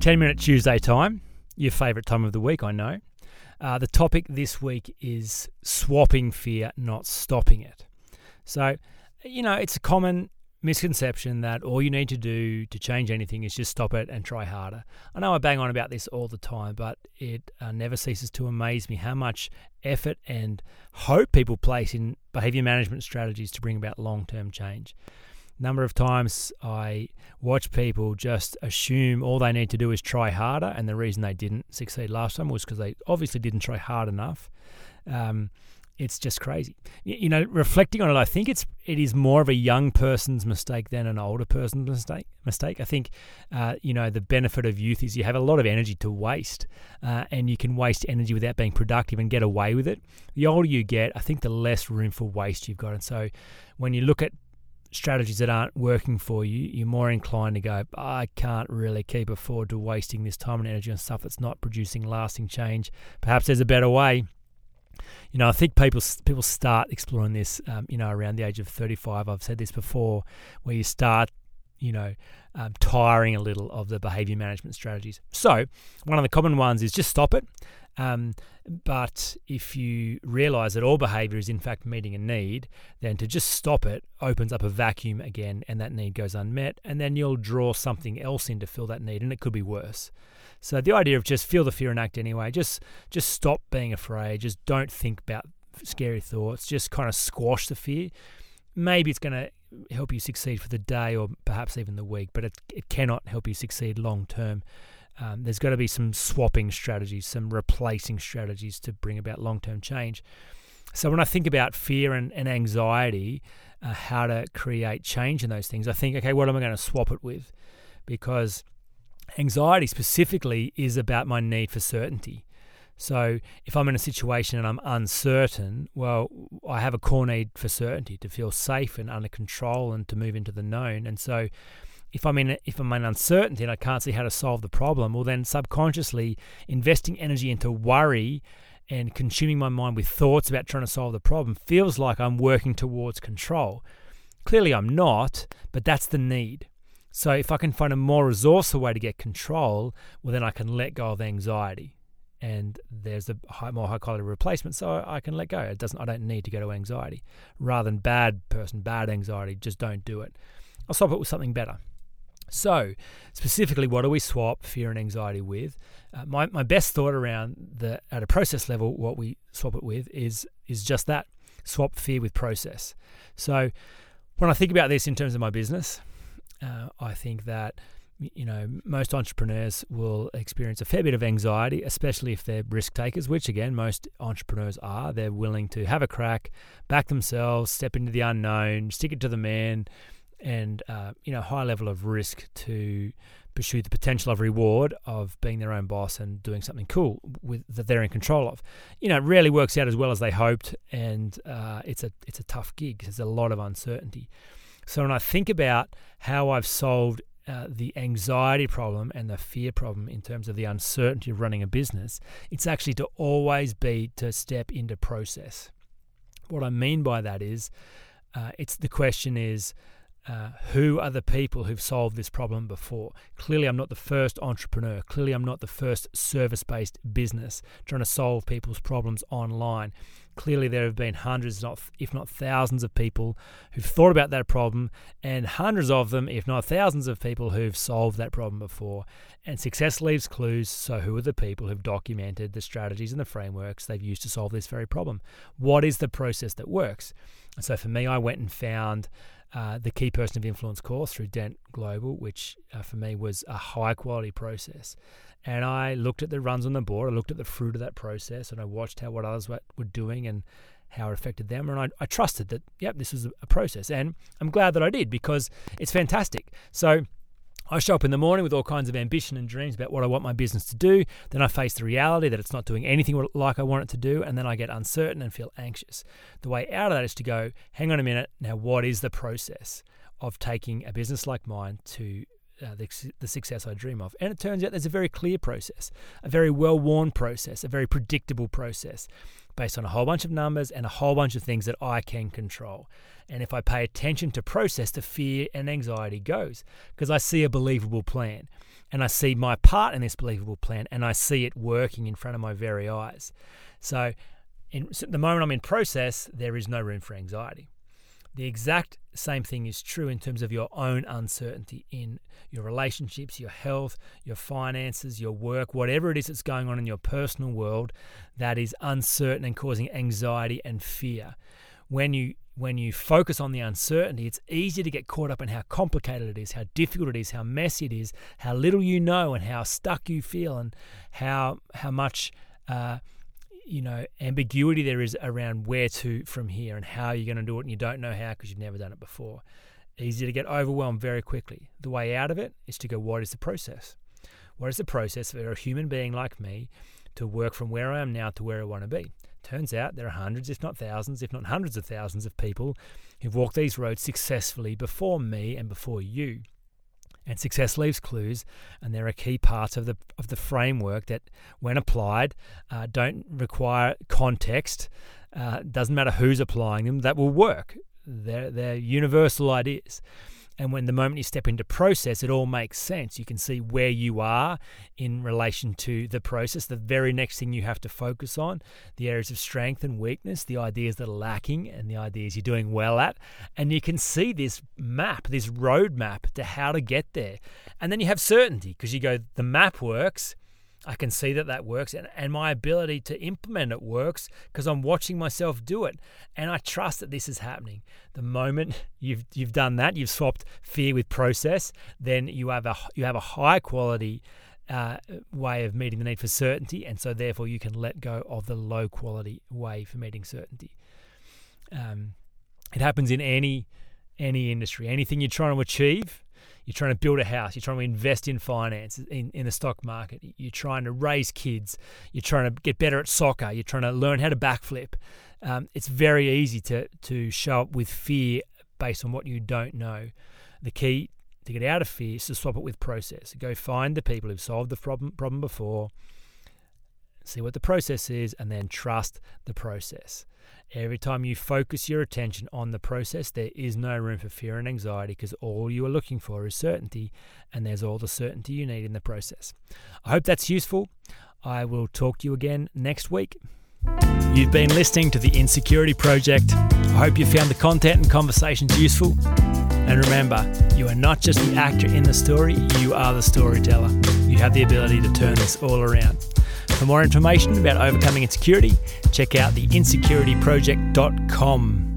10 minute Tuesday time, your favourite time of the week, I know. Uh, the topic this week is swapping fear, not stopping it. So, you know, it's a common misconception that all you need to do to change anything is just stop it and try harder. I know I bang on about this all the time, but it uh, never ceases to amaze me how much effort and hope people place in behavior management strategies to bring about long term change number of times I watch people just assume all they need to do is try harder, and the reason they didn't succeed last time was because they obviously didn't try hard enough. Um, it's just crazy. You know, reflecting on it, I think it's it is more of a young person's mistake than an older person's mistake. Mistake. I think, uh, you know, the benefit of youth is you have a lot of energy to waste, uh, and you can waste energy without being productive and get away with it. The older you get, I think the less room for waste you've got, and so when you look at strategies that aren't working for you, you're more inclined to go, I can't really keep afford to wasting this time and energy on stuff that's not producing lasting change. Perhaps there's a better way. You know, I think people people start exploring this, um, you know, around the age of 35. I've said this before, where you start, you know, um, tiring a little of the behavior management strategies. So, one of the common ones is just stop it. Um, but if you realize that all behavior is in fact meeting a need, then to just stop it opens up a vacuum again and that need goes unmet. And then you'll draw something else in to fill that need and it could be worse. So the idea of just feel the fear and act anyway, just just stop being afraid, just don't think about scary thoughts, just kind of squash the fear. Maybe it's going to help you succeed for the day or perhaps even the week, but it, it cannot help you succeed long term. Um, there's got to be some swapping strategies, some replacing strategies to bring about long term change. So when I think about fear and, and anxiety, uh, how to create change in those things, I think, okay, what am I going to swap it with? Because anxiety specifically is about my need for certainty. So if I'm in a situation and I'm uncertain, well, I have a core need for certainty to feel safe and under control and to move into the known. And so if I'm in if I'm in uncertainty and I can't see how to solve the problem, well then subconsciously investing energy into worry and consuming my mind with thoughts about trying to solve the problem feels like I'm working towards control. Clearly I'm not, but that's the need. So if I can find a more resourceful way to get control, well then I can let go of anxiety. And there's a high, more high quality replacement, so I can let go. It doesn't. I don't need to go to anxiety. Rather than bad person, bad anxiety, just don't do it. I'll swap it with something better. So, specifically, what do we swap fear and anxiety with? Uh, my, my best thought around the at a process level, what we swap it with is is just that swap fear with process. So, when I think about this in terms of my business, uh, I think that you know most entrepreneurs will experience a fair bit of anxiety, especially if they're risk takers, which again most entrepreneurs are. They're willing to have a crack, back themselves, step into the unknown, stick it to the man and uh, you know high level of risk to pursue the potential of reward of being their own boss and doing something cool with that they're in control of. You know, it rarely works out as well as they hoped, and uh, it's a it's a tough gig. There's a lot of uncertainty. So when I think about how I've solved uh, the anxiety problem and the fear problem in terms of the uncertainty of running a business, it's actually to always be to step into process. What I mean by that is, uh, it's the question is uh, who are the people who've solved this problem before? Clearly, I'm not the first entrepreneur. Clearly, I'm not the first service based business trying to solve people's problems online. Clearly, there have been hundreds, if not thousands, of people who've thought about that problem, and hundreds of them, if not thousands, of people who've solved that problem before. And success leaves clues. So, who are the people who've documented the strategies and the frameworks they've used to solve this very problem? What is the process that works? And so, for me, I went and found uh, the key person of influence course through Dent Global, which uh, for me was a high quality process. And I looked at the runs on the board, I looked at the fruit of that process, and I watched how what others were, were doing and how it affected them. And I, I trusted that, yep, this was a process. And I'm glad that I did because it's fantastic. So, I show up in the morning with all kinds of ambition and dreams about what I want my business to do. Then I face the reality that it's not doing anything like I want it to do. And then I get uncertain and feel anxious. The way out of that is to go, hang on a minute. Now, what is the process of taking a business like mine to uh, the, the success I dream of? And it turns out there's a very clear process, a very well worn process, a very predictable process based on a whole bunch of numbers and a whole bunch of things that I can control. And if I pay attention to process, the fear and anxiety goes because I see a believable plan and I see my part in this believable plan and I see it working in front of my very eyes. So, in so the moment I'm in process, there is no room for anxiety. The exact same thing is true in terms of your own uncertainty in your relationships, your health, your finances, your work, whatever it is that's going on in your personal world that is uncertain and causing anxiety and fear. When you when you focus on the uncertainty, it's easy to get caught up in how complicated it is, how difficult it is, how messy it is, how little you know, and how stuck you feel, and how how much uh, you know ambiguity there is around where to from here and how you're going to do it and you don't know how because you've never done it before. Easy to get overwhelmed very quickly. The way out of it is to go what is the process? What is the process for a human being like me to work from where i am now to where i want to be? Turns out there are hundreds if not thousands if not hundreds of thousands of people who've walked these roads successfully before me and before you and success leaves clues, and they're a key part of the of the framework that, when applied, uh, don't require context. Uh, doesn't matter who's applying them; that will work. They're they're universal ideas. And when the moment you step into process, it all makes sense. You can see where you are in relation to the process, the very next thing you have to focus on, the areas of strength and weakness, the ideas that are lacking, and the ideas you're doing well at. And you can see this map, this roadmap to how to get there. And then you have certainty because you go, the map works I can see that that works and, and my ability to implement it works because I'm watching myself do it and I trust that this is happening. The moment you've you've done that, you've swapped fear with process, then you have a you have a high quality uh, way of meeting the need for certainty, and so therefore you can let go of the low quality way for meeting certainty. Um, it happens in any any industry, anything you're trying to achieve you're trying to build a house, you're trying to invest in finance, in, in the stock market, you're trying to raise kids, you're trying to get better at soccer, you're trying to learn how to backflip. Um, it's very easy to, to show up with fear based on what you don't know. The key to get out of fear is to swap it with process. Go find the people who've solved the problem, problem before, see what the process is, and then trust the process. Every time you focus your attention on the process, there is no room for fear and anxiety because all you are looking for is certainty, and there's all the certainty you need in the process. I hope that's useful. I will talk to you again next week. You've been listening to the Insecurity Project. I hope you found the content and conversations useful. And remember, you are not just the actor in the story, you are the storyteller. You have the ability to turn this all around. For more information about overcoming insecurity, check out the insecurityproject.com.